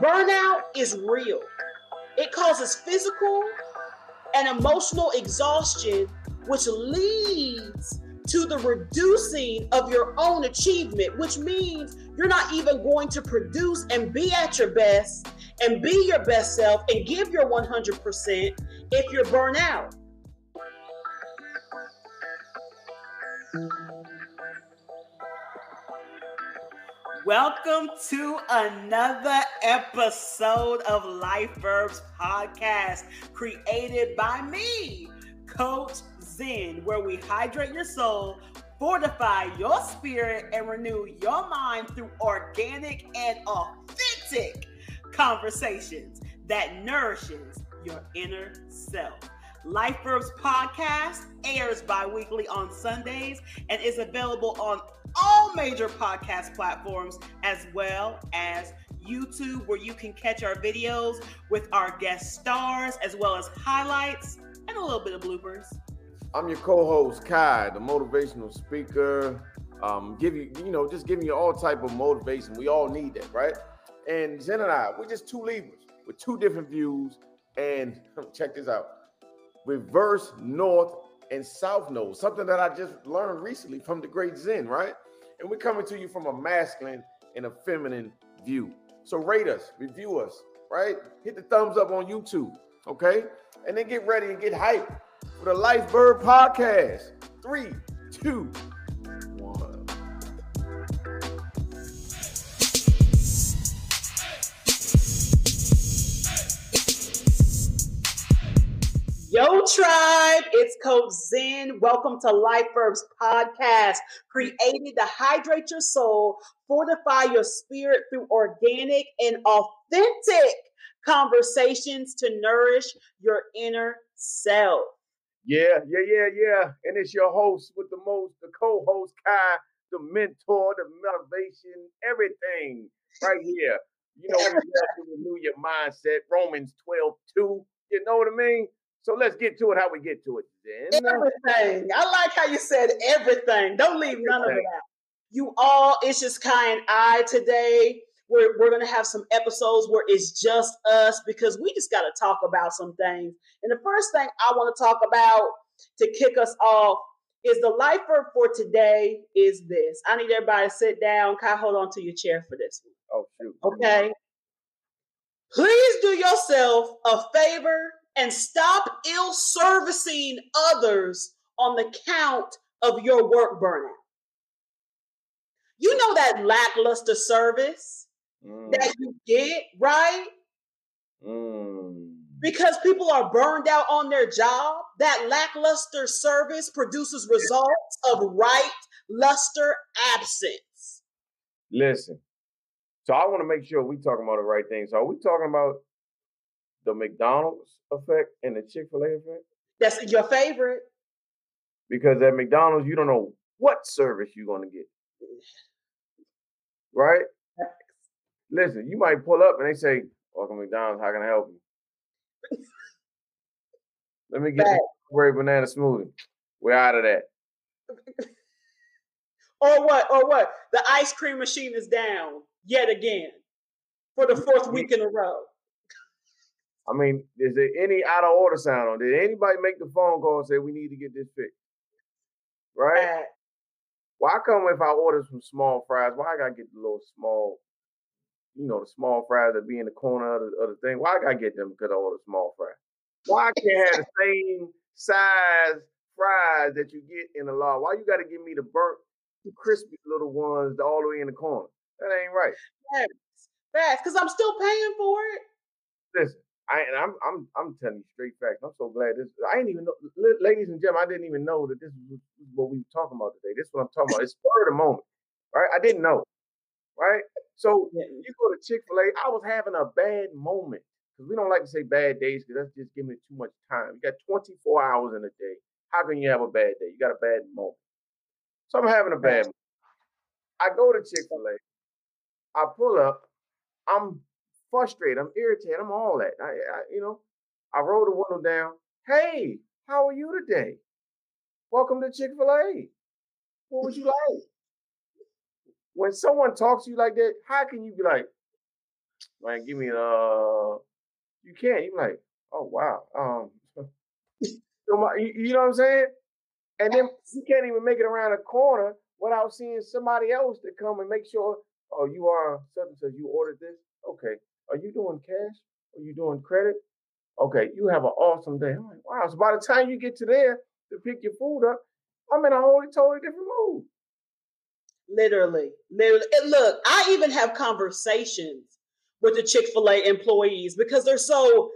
Burnout is real. It causes physical and emotional exhaustion, which leads to the reducing of your own achievement, which means you're not even going to produce and be at your best and be your best self and give your 100% if you're burnt out. Welcome to another episode of Life Verbs Podcast, created by me, Coach Zen, where we hydrate your soul, fortify your spirit, and renew your mind through organic and authentic conversations that nourishes your inner self. Life Verbs Podcast airs bi-weekly on Sundays and is available on all major podcast platforms as well as YouTube, where you can catch our videos with our guest stars as well as highlights and a little bit of bloopers. I'm your co-host Kai, the motivational speaker. Um, give you, you know, just giving you all type of motivation. We all need that, right? And Zen and I, we're just two Libras with two different views. And check this out: reverse north and south node, something that I just learned recently from the great Zen, right? And we're coming to you from a masculine and a feminine view. So rate us, review us, right? Hit the thumbs up on YouTube, okay? And then get ready and get hyped for the Life Verb podcast. Three, two, Yo, tribe, it's Coach Zen. Welcome to Life Verbs Podcast, created to hydrate your soul, fortify your spirit through organic and authentic conversations to nourish your inner self. Yeah, yeah, yeah, yeah. And it's your host with the most, the co-host Kai, the mentor, the motivation, everything right here. You know, we have to renew your mindset. Romans 12, 2. You know what I mean? So let's get to it. How we get to it then? Everything. I like how you said everything. Don't leave none of it out. You all, it's just Kai and I today. We're, we're going to have some episodes where it's just us because we just got to talk about some things. And the first thing I want to talk about to kick us off is the life verb for today is this. I need everybody to sit down. Kai, hold on to your chair for this one. Oh, shoot. Okay. Please do yourself a favor and stop ill servicing others on the count of your work burnout. You know that lackluster service Mm, that you get, right? mm. Because people are burned out on their job. That lackluster service produces results of right luster absence. Listen. So I want to make sure we talking about the right thing. So are we talking about the McDonald's effect and the Chick-fil-A effect? That's your favorite. Because at McDonald's, you don't know what service you're going to get. Right? Listen, you might pull up and they say, Welcome McDonald's, how can I help you? Let me get the strawberry banana smoothie. We're out of that. Or what? Or what? The ice cream machine is down yet again for the fourth week in a row. I mean, is there any out of order sound on? Did anybody make the phone call and say we need to get this fixed? Right? Uh, Why come if I order some small fries, why I gotta get the little small, you know, the small fries that be in the corner of the, of the thing? Why I gotta get them because I order small fries? Why I can't have the same size fries that you get in the law? Why you gotta give me the burnt, crispy little ones all the way in the corner? That ain't right. fast, because I'm still paying for it. Listen, I and I'm I'm I'm telling you straight facts. I'm so glad this. I didn't even know, ladies and gentlemen. I didn't even know that this was is what we were talking about today. This is what I'm talking about. It's spur of the moment, right? I didn't know, right? So you go to Chick Fil A. I was having a bad moment because we don't like to say bad days because that's just giving it too much time. You got 24 hours in a day. How can you have a bad day? You got a bad moment. So I'm having a bad. moment. I go to Chick Fil A. I pull up. I'm frustrated. I'm irritated. I'm all that. I, I, you know, I roll the window down. Hey, how are you today? Welcome to Chick Fil A. What would you like? when someone talks to you like that, how can you be like, man, give me uh you can't. You're like, oh wow. Um you know what I'm saying? And then you can't even make it around a corner without seeing somebody else to come and make sure, oh, you are and such, you ordered this. Okay. Are you doing cash? Are you doing credit? Okay, you have an awesome day. I'm like, wow. So by the time you get to there to pick your food up, I'm in a wholly totally different mood. Literally, literally. And look, I even have conversations with the Chick Fil A employees because they're so.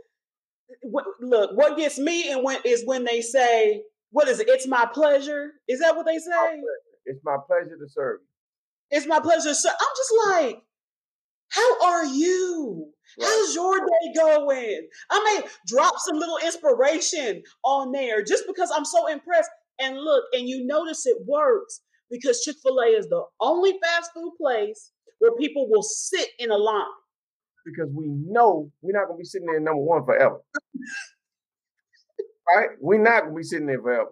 Look, what gets me and when is when they say, "What is it? It's my pleasure." Is that what they say? It's my pleasure to serve you. It's my pleasure, sir. I'm just like, how are you? Right. How's your day going? I may drop some little inspiration on there just because I'm so impressed. And look, and you notice it works because Chick fil A is the only fast food place where people will sit in a line. Because we know we're not going to be sitting there number one forever. right? We're not going to be sitting there forever.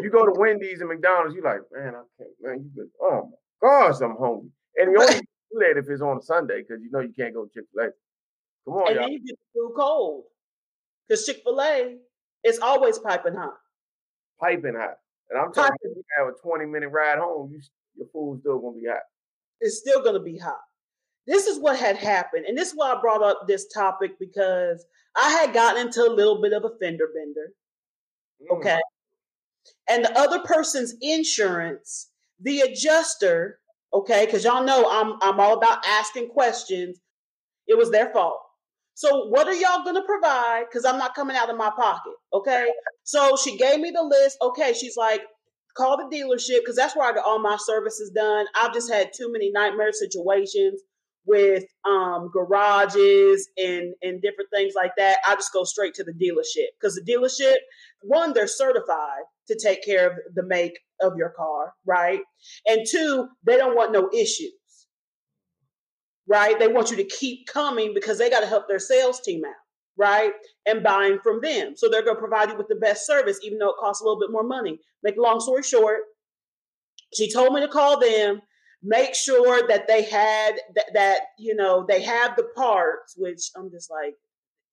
You go to Wendy's and McDonald's, you're like, man, I can't, man, you been, oh my gosh, I'm hungry. And you only do that if it's on a Sunday because you know you can't go to Chick fil A. Come on, and y'all. then you get too cold because Chick fil A is always piping hot. Piping hot. And I'm talking. you, you have a 20 minute ride home, you, your food's still going to be hot. It's still going to be hot. This is what had happened. And this is why I brought up this topic because I had gotten into a little bit of a fender bender. Mm. Okay. And the other person's insurance, the adjuster, okay, because y'all know I'm I'm all about asking questions. It was their fault. So what are y'all gonna provide? Because I'm not coming out of my pocket. Okay. So she gave me the list. Okay, she's like, call the dealership because that's where I got all my services done. I've just had too many nightmare situations with um, garages and and different things like that. I just go straight to the dealership because the dealership, one, they're certified to take care of the make of your car, right? And two, they don't want no issues right? They want you to keep coming because they got to help their sales team out, right? And buying from them. So they're going to provide you with the best service, even though it costs a little bit more money. Make long story short, she told me to call them, make sure that they had that, that you know, they have the parts, which I'm just like,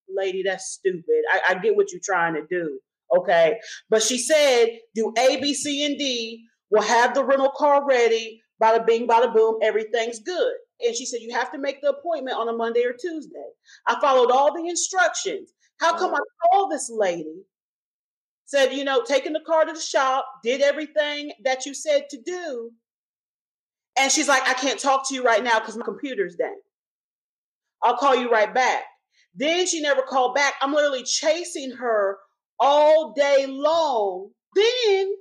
lady, that's stupid. I, I get what you're trying to do. Okay. But she said, do A, B, C, and D. We'll have the rental car ready. Bada bing, bada boom. Everything's good and she said you have to make the appointment on a Monday or Tuesday. I followed all the instructions. How come I called this lady? Said, you know, taking the car to the shop, did everything that you said to do. And she's like, I can't talk to you right now because my computer's down. I'll call you right back. Then she never called back. I'm literally chasing her all day long. Then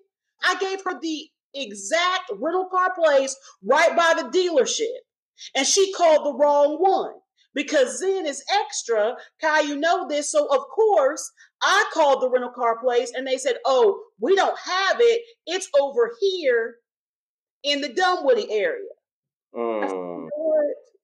I gave her the exact rental car place right by the dealership. And she called the wrong one because Zen is extra. Kai, you know this. So, of course, I called the rental car place and they said, Oh, we don't have it. It's over here in the Dunwoody area. Mm.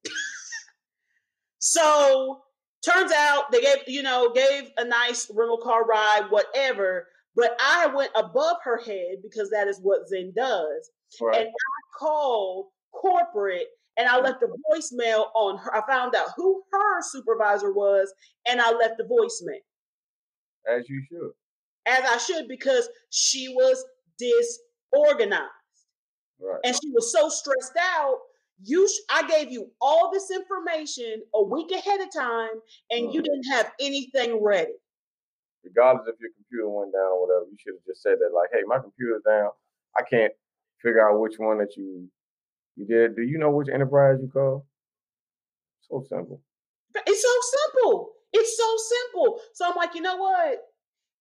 so, turns out they gave, you know, gave a nice rental car ride, whatever. But I went above her head because that is what Zen does. Right. And I called corporate and I left a voicemail on her. I found out who her supervisor was, and I left the voicemail. As you should. As I should, because she was disorganized. Right. And she was so stressed out. You, sh- I gave you all this information a week ahead of time, and mm-hmm. you didn't have anything ready. Regardless if your computer went down or whatever, you should have just said that, like, "Hey, my computer's down. I can't figure out which one that you you did. Do you know which enterprise you call? So simple. It's so simple. It's so simple. So I'm like, you know what?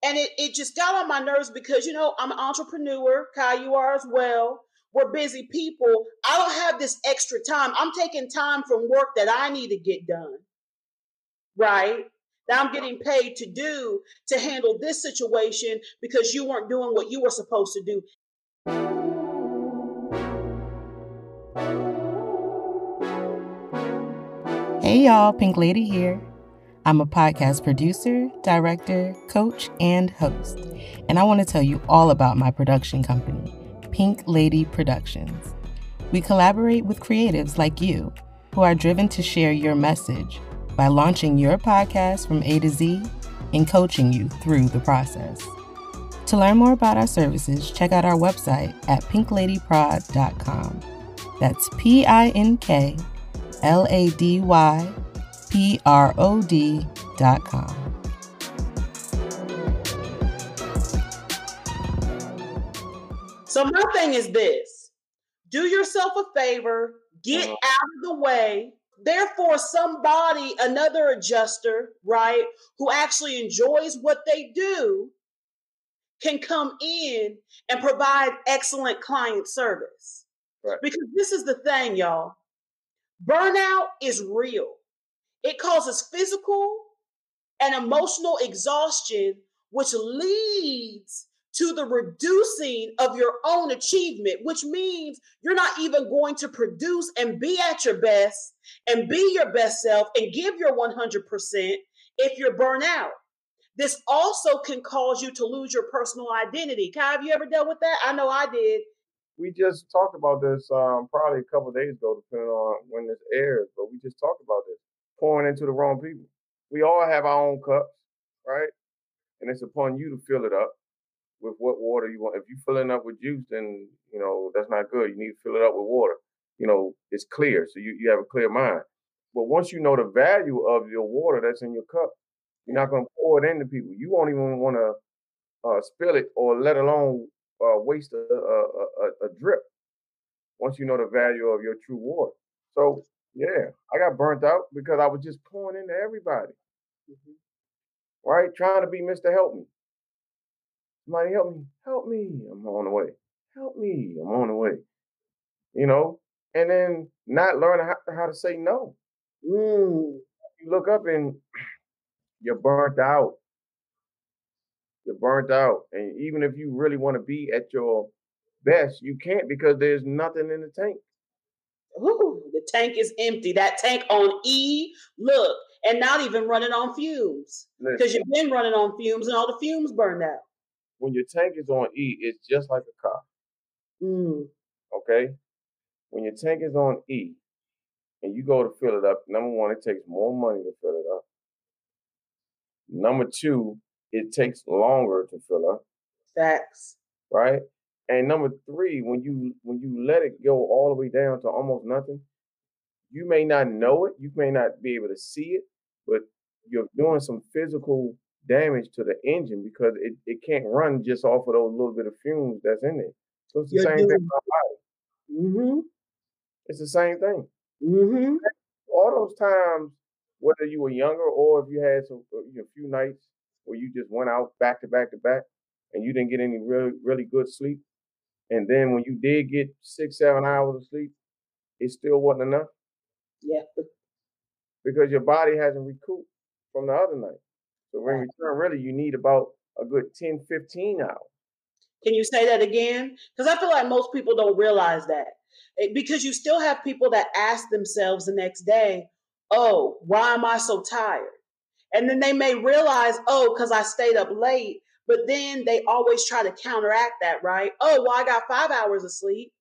And it, it just got on my nerves because, you know, I'm an entrepreneur. Kai you are as well. We're busy people. I don't have this extra time. I'm taking time from work that I need to get done. Right? That I'm getting paid to do to handle this situation because you weren't doing what you were supposed to do. Hey y'all, Pink Lady here. I'm a podcast producer, director, coach, and host. And I want to tell you all about my production company, Pink Lady Productions. We collaborate with creatives like you who are driven to share your message by launching your podcast from A to Z and coaching you through the process. To learn more about our services, check out our website at pinkladyprod.com. That's P I N K L A D Y P R O D.com. So my thing is this: do yourself a favor, get uh-huh. out of the way. Therefore, somebody, another adjuster, right, who actually enjoys what they do, can come in and provide excellent client service. Right. Because this is the thing, y'all. Burnout is real. It causes physical and emotional exhaustion, which leads to the reducing of your own achievement, which means you're not even going to produce and be at your best and be your best self and give your 100% if you're burnt out. This also can cause you to lose your personal identity. Kai, have you ever dealt with that? I know I did. We just talked about this um, probably a couple days ago, depending on when this airs, but we just talked about this pouring into the wrong people. We all have our own cups, right? And it's upon you to fill it up with what water you want. If you're filling up with juice, then you know that's not good. You need to fill it up with water. You know, it's clear, so you, you have a clear mind. But once you know the value of your water that's in your cup, you're not going to pour it into people. You won't even want to uh, spill it, or let alone uh, waste a, a, a, a drip. Once you know the value of your true water, so yeah, I got burnt out because I was just pouring into everybody. Mm-hmm. Right? Trying to be Mr. Help Me. Somebody help me. Help me. I'm on the way. Help me. I'm on the way. You know? And then not learning how, how to say no. Mm. You look up and you're burnt out. You're burnt out. And even if you really want to be at your best, you can't because there's nothing in the tank. Ooh, the tank is empty. That tank on E, look, and not even running on fumes because you've been running on fumes and all the fumes burned out when your tank is on E, it's just like a car. Mm. Okay? When your tank is on E and you go to fill it up, number one, it takes more money to fill it up. Number two, it takes longer to fill up. Facts. Right? And number three, when you when you let it go all the way down to almost nothing, you may not know it, you may not be able to see it, but you're doing some physical damage to the engine because it, it can't run just off of those little bit of fumes that's in it. So it's the You're same doing- thing body. Mm-hmm. It's the same thing. Mm-hmm. All those times, whether you were younger or if you had some uh, you know, a few nights where you just went out back to back to back and you didn't get any really really good sleep, and then when you did get six seven hours of sleep, it still wasn't enough. Yeah. Because your body hasn't recouped from the other night. So when you turn really, you need about a good 10, 15 hours. Can you say that again? Because I feel like most people don't realize that. Because you still have people that ask themselves the next day, oh, why am I so tired? And then they may realize, oh, because I stayed up late. But then they always try to counteract that, right? Oh, well, I got five hours of sleep.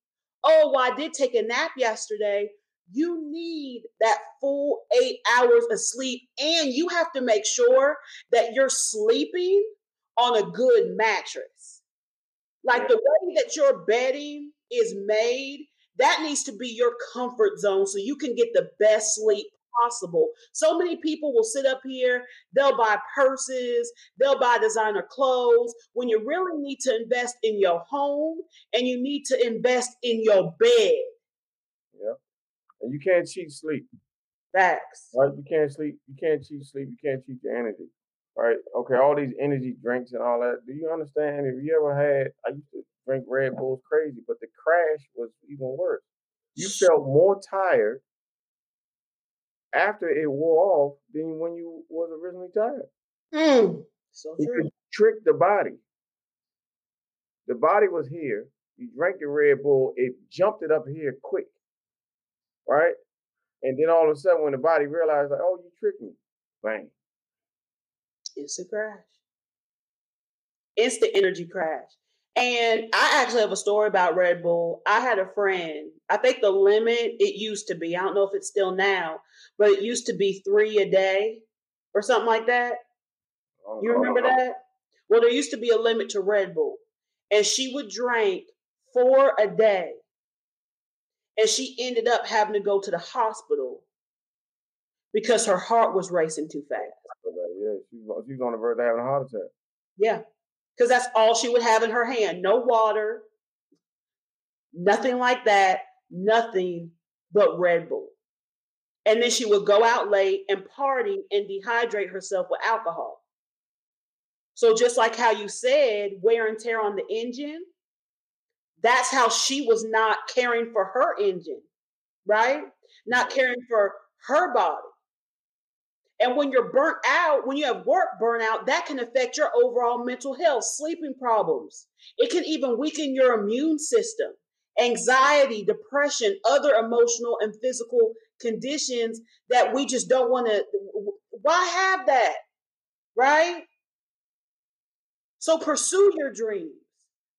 Oh, well, I did take a nap yesterday you need that full eight hours of sleep and you have to make sure that you're sleeping on a good mattress like the way that your bedding is made that needs to be your comfort zone so you can get the best sleep possible. So many people will sit up here, they'll buy purses, they'll buy designer clothes when you really need to invest in your home and you need to invest in your bed and you can't cheat sleep. Facts. Right? You can't sleep. You can't cheat sleep. You can't cheat your energy. Right? Okay. All these energy drinks and all that. Do you understand? If you ever had, I used to drink Red Bulls crazy, but the crash was even worse. You felt more tired after it wore off than when you was originally tired. Mm. So true. trick the body. The body was here. You drank the Red Bull. It jumped it up here quick right? And then all of a sudden, when the body realized, like, oh, you tricked me, bang. It's a crash. It's the energy crash. And I actually have a story about Red Bull. I had a friend. I think the limit it used to be. I don't know if it's still now, but it used to be three a day or something like that. Oh, you oh, remember oh. that? Well, there used to be a limit to Red Bull, and she would drink four a day, and she ended up having to go to the hospital because her heart was racing too fast. Yeah, she's, she's on the verge of having a heart attack. Yeah, because that's all she would have in her hand. No water, nothing like that, nothing but Red Bull. And then she would go out late and party and dehydrate herself with alcohol. So, just like how you said, wear and tear on the engine, that's how she was not caring for her engine, right? Not caring for her body. And when you're burnt out, when you have work burnout, that can affect your overall mental health, sleeping problems. It can even weaken your immune system, anxiety, depression, other emotional and physical conditions that we just don't want to. Why have that? Right? So pursue your dreams,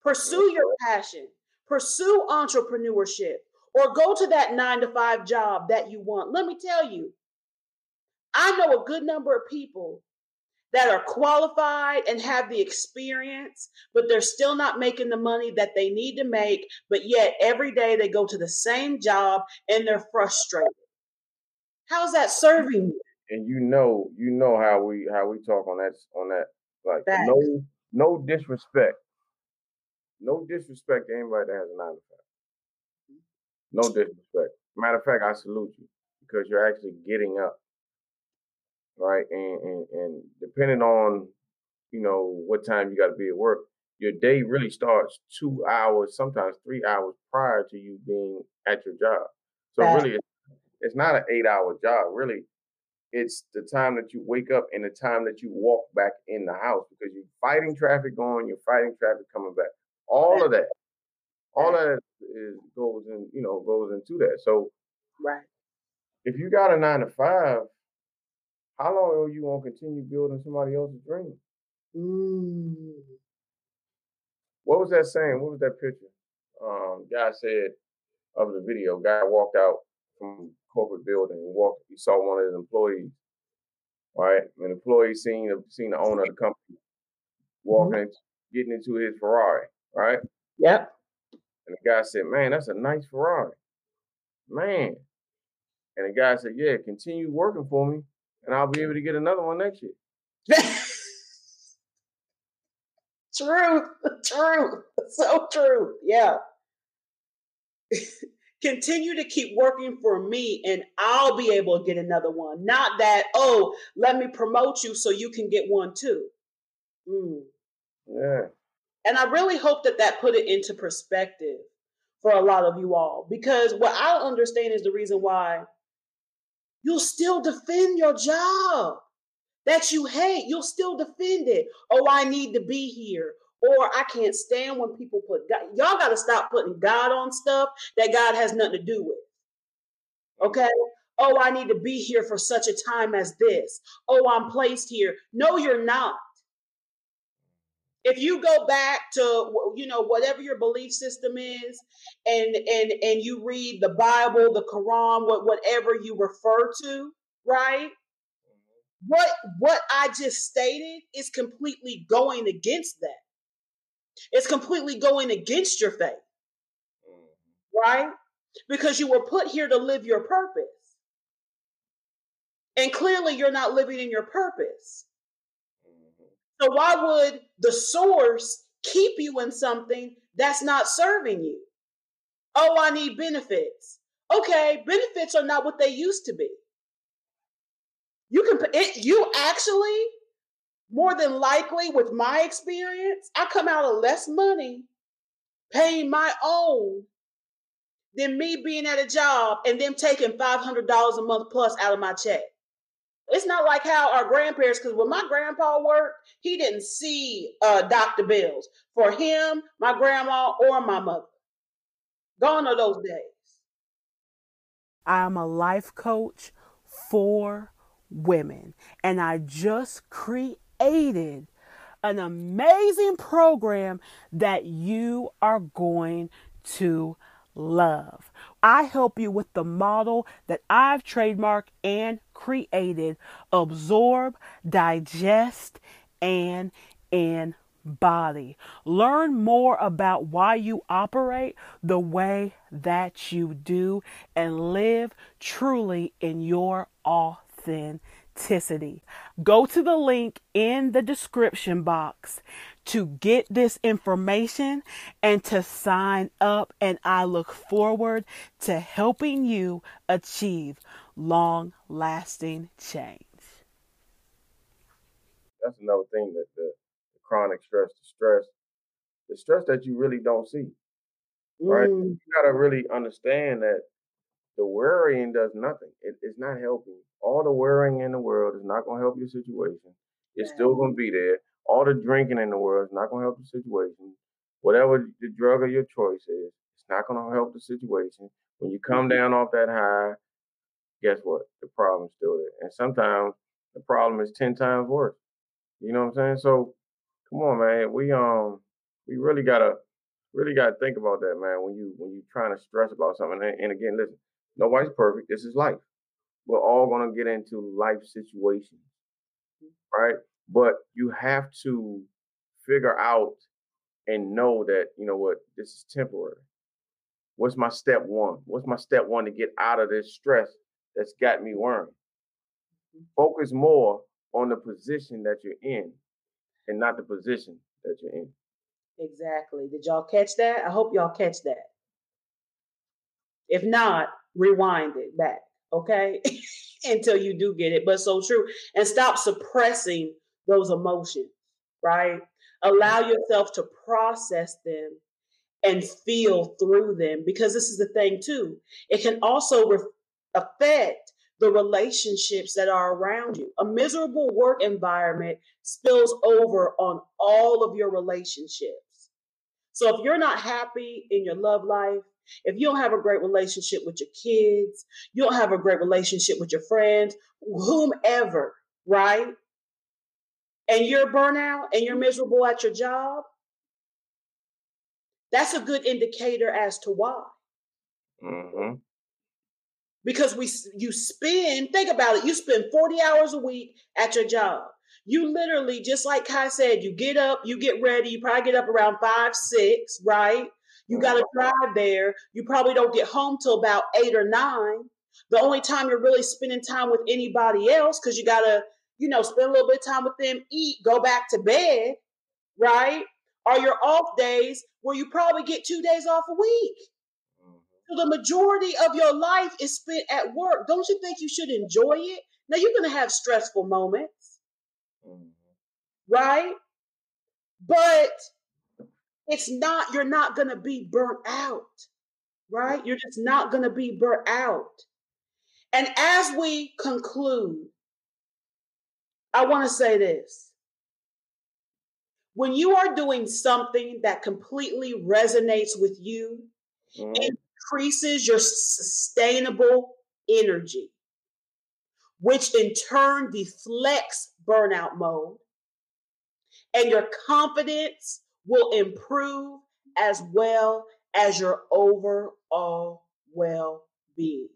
pursue your passion, pursue entrepreneurship, or go to that nine to five job that you want. Let me tell you, I know a good number of people that are qualified and have the experience, but they're still not making the money that they need to make. But yet every day they go to the same job and they're frustrated. How's that serving you? And you know, you know how we how we talk on that on that like Back. no no disrespect. No disrespect to anybody that has a nine to five. Mm-hmm. No disrespect. Matter of fact, I salute you because you're actually getting up right? And, and and depending on you know what time you got to be at work, your day really starts two hours, sometimes three hours prior to you being at your job. So really, it's not an eight-hour job. Really, it's the time that you wake up and the time that you walk back in the house because you're fighting traffic going, you're fighting traffic coming back. All of that, all of that is, goes in, you know, goes into that. So, right. If you got a nine to five, how long are you gonna continue building somebody else's dream? Mm. What was that saying? What was that picture? Um, guy said of the video, guy walked out from corporate building and walked. He saw one of his employees, right? An employee seen seen the owner of the company walking, mm-hmm. getting into his Ferrari, right? Yep. And the guy said, "Man, that's a nice Ferrari, man." And the guy said, "Yeah, continue working for me, and I'll be able to get another one next year. true, true, so true. Yeah. Continue to keep working for me and I'll be able to get another one. Not that, oh, let me promote you so you can get one too. Mm. Yeah. And I really hope that that put it into perspective for a lot of you all because what I understand is the reason why you'll still defend your job that you hate. You'll still defend it. Oh, I need to be here. Or I can't stand when people put God. Y'all got to stop putting God on stuff that God has nothing to do with. Okay? Oh, I need to be here for such a time as this. Oh, I'm placed here. No, you're not if you go back to you know whatever your belief system is and and and you read the bible the quran what whatever you refer to right? Mm-hmm. What what i just stated is completely going against that. It's completely going against your faith. Mm-hmm. Right? Because you were put here to live your purpose. And clearly you're not living in your purpose so why would the source keep you in something that's not serving you? Oh, I need benefits. Okay, benefits are not what they used to be. You can it you actually more than likely with my experience, I come out of less money paying my own than me being at a job and them taking $500 a month plus out of my check. It's not like how our grandparents, because when my grandpa worked, he didn't see uh, doctor bills for him, my grandma, or my mother. Gone are those days. I'm a life coach for women, and I just created an amazing program that you are going to love. I help you with the model that I've trademarked and created absorb, digest, and embody. Learn more about why you operate the way that you do and live truly in your authenticity. Go to the link in the description box to get this information and to sign up. And I look forward to helping you achieve long lasting change. That's another thing that the, the, chronic stress, the stress, the stress that you really don't see. Right? Mm. You gotta really understand that the worrying does nothing. It, it's not helping. All the worrying in the world is not gonna help your situation. It's still gonna be there all the drinking in the world is not going to help the situation. Whatever the drug of your choice is, it's not going to help the situation. When you come mm-hmm. down off that high, guess what? The problem's still there. And sometimes the problem is 10 times worse. You know what I'm saying? So come on, man. We um we really gotta really gotta think about that, man, when you when you're trying to stress about something. And, and again, listen, nobody's perfect. This is life. We're all gonna get into life situations. Right? But you have to figure out and know that, you know what, this is temporary. What's my step one? What's my step one to get out of this stress that's got me worrying? Mm-hmm. Focus more on the position that you're in and not the position that you're in. Exactly. Did y'all catch that? I hope y'all catch that. If not, rewind it back, okay? Until you do get it. But so true. And stop suppressing those emotions, right? Allow yourself to process them and feel through them because this is the thing too. It can also re- affect the relationships that are around you. A miserable work environment spills over on all of your relationships. So if you're not happy in your love life, if you don't have a great relationship with your kids, you don't have a great relationship with your friends, whomever, right? And you're burnout and you're miserable at your job, that's a good indicator as to why. Mm-hmm. Because we you spend, think about it, you spend 40 hours a week at your job. You literally, just like Kai said, you get up, you get ready, you probably get up around five, six, right? You got to mm-hmm. drive there. You probably don't get home till about eight or nine. The only time you're really spending time with anybody else, because you got to you know, spend a little bit of time with them, eat, go back to bed, right? Or your off days where you probably get two days off a week. Mm-hmm. So the majority of your life is spent at work. Don't you think you should enjoy it? Now you're going to have stressful moments, mm-hmm. right? But it's not, you're not going to be burnt out, right? You're just not going to be burnt out. And as we conclude, I want to say this. When you are doing something that completely resonates with you, mm-hmm. it increases your sustainable energy, which in turn deflects burnout mode, and your confidence will improve as well as your overall well being.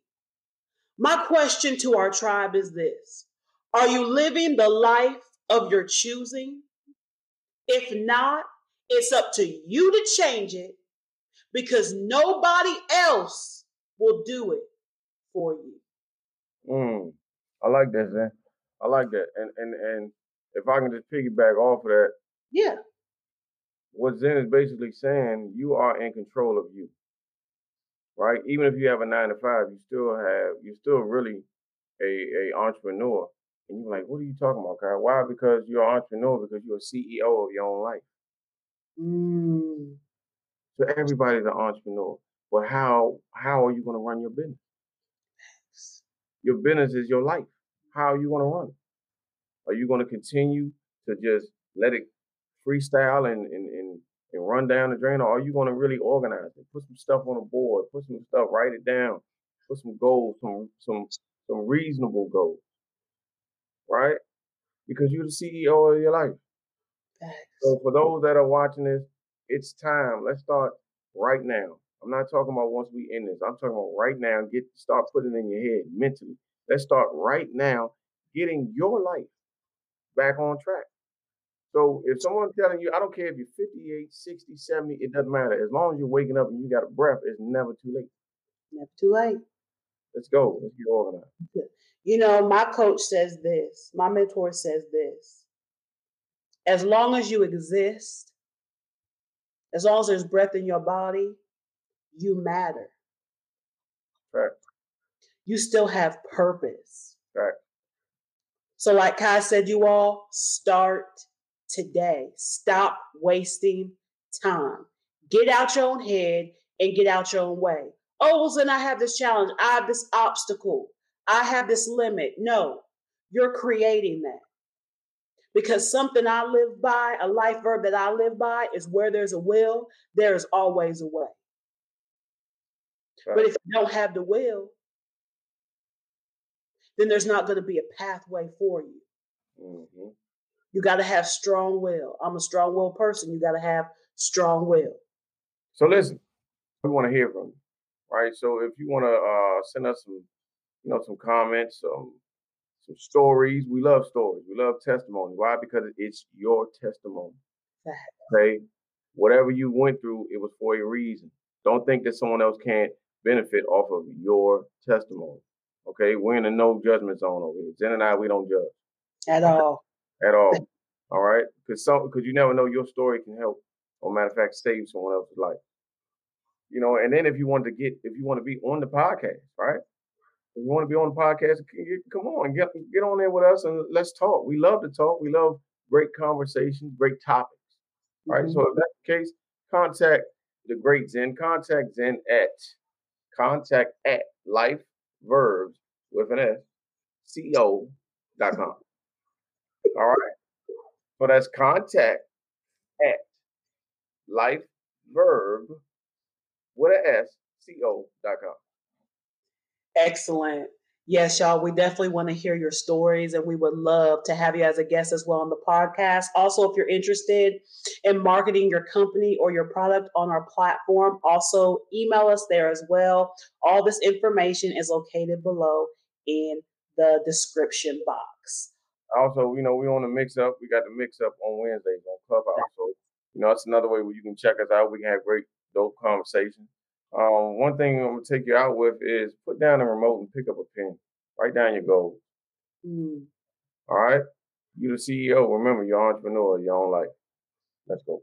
My question to our tribe is this are you living the life of your choosing? If not, it's up to you to change it because nobody else will do it for you. Mm, I like that, Zen. I like that. And and and if I can just piggyback off of that. Yeah. What Zen is basically saying, you are in control of you. Right? Even if you have a nine to five, you still have you're still really a, a entrepreneur. And you're like, what are you talking about, Kai? Why? Because you're an entrepreneur, because you're a CEO of your own life. Mm. So everybody's an entrepreneur. But how how are you going to run your business? Your business is your life. How are you going to run it? Are you going to continue to just let it freestyle and, and, and, and run down the drain? Or are you going to really organize it? Put some stuff on a board, put some stuff, write it down, put some goals, some some some reasonable goals right? Because you're the CEO of your life. So for those that are watching this, it's time. Let's start right now. I'm not talking about once we end this. I'm talking about right now. Get start putting in your head mentally. Let's start right now getting your life back on track. So if someone's telling you, I don't care if you're 58, 60, 70, it doesn't matter. As long as you're waking up and you got a breath, it's never too late. Never too late. Let's go. Let's get organized. You know, my coach says this, my mentor says this. As long as you exist, as long as there's breath in your body, you matter. Right. You still have purpose. Right. So, like Kai said, you all start today. Stop wasting time. Get out your own head and get out your own way. Oh, then I have this challenge. I have this obstacle. I have this limit. No, you're creating that. Because something I live by, a life verb that I live by, is where there's a will, there is always a way. Right. But if you don't have the will, then there's not going to be a pathway for you. Mm-hmm. You got to have strong will. I'm a strong will person. You got to have strong will. So listen, we want to hear from you, right? So if you want to uh, send us some, you know, some comments, some some stories. We love stories. We love testimony. Why? Because it's your testimony. Okay, whatever you went through, it was for a reason. Don't think that someone else can't benefit off of your testimony. Okay, we're in a no judgment zone over here. Zen and I, we don't judge at all. At all. all right, because some because you never know your story can help, or matter of fact, save someone else's life. You know, and then if you want to get, if you want to be on the podcast, right? If you want to be on the podcast, come on, get get on there with us and let's talk. We love to talk. We love great conversations, great topics. Right. Mm-hmm. So if that's the case, contact the great Zen. Contact Zen at contact at life verbs with an S co dot com. All right. So that's contact at life verb with an S co dot com. Excellent. Yes, y'all, we definitely want to hear your stories and we would love to have you as a guest as well on the podcast. Also, if you're interested in marketing your company or your product on our platform, also email us there as well. All this information is located below in the description box. Also, you know, we on the mix up. We got the mix up on Wednesdays on Clubhouse. So, you know, that's another way where you can check us out. We can have great, dope conversation. Um, one thing I'm gonna take you out with is put down the remote and pick up a pen. Write down your goals. Mm. All right. You're the CEO. Remember, you're entrepreneur. Your own life. Let's go.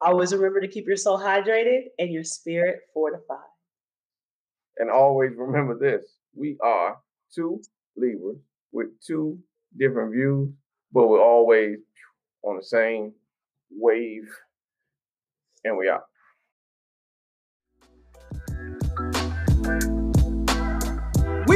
Always remember to keep your soul hydrated and your spirit fortified. And always remember this: we are two Libras with two different views, but we're always on the same wave, and we are.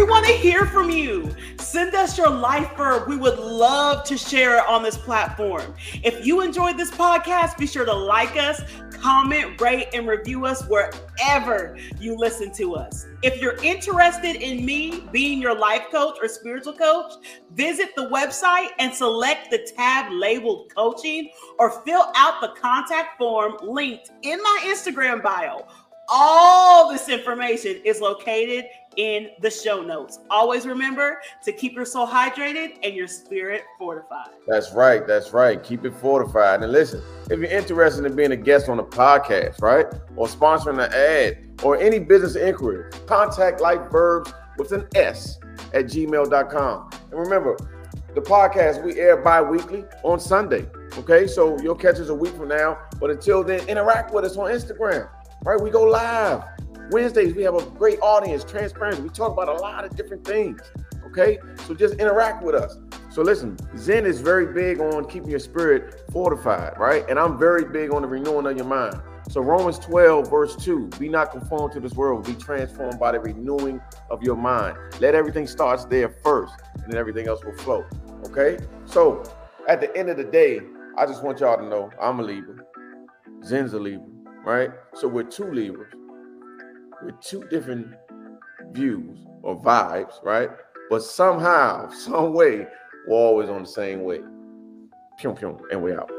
Want to hear from you. Send us your life verb. We would love to share it on this platform. If you enjoyed this podcast, be sure to like us, comment, rate, and review us wherever you listen to us. If you're interested in me being your life coach or spiritual coach, visit the website and select the tab labeled coaching or fill out the contact form linked in my Instagram bio. All this information is located in the show notes. Always remember to keep your soul hydrated and your spirit fortified. That's right. That's right. Keep it fortified. And listen, if you're interested in being a guest on a podcast, right? Or sponsoring an ad or any business inquiry, contact Life Verbs with an S at gmail.com. And remember, the podcast we air bi-weekly on Sunday. Okay, so you'll catch us a week from now. But until then, interact with us on Instagram. Right? We go live. Wednesdays, we have a great audience, transparency. We talk about a lot of different things. Okay, so just interact with us. So listen, Zen is very big on keeping your spirit fortified, right? And I'm very big on the renewing of your mind. So Romans 12, verse 2, be not conformed to this world, be transformed by the renewing of your mind. Let everything starts there first, and then everything else will flow. Okay? So at the end of the day, I just want y'all to know I'm a Libra. Zen's a Libra, right? So we're two Libras with two different views or vibes, right? But somehow, some way, we're always on the same way. Pew pew, and we out.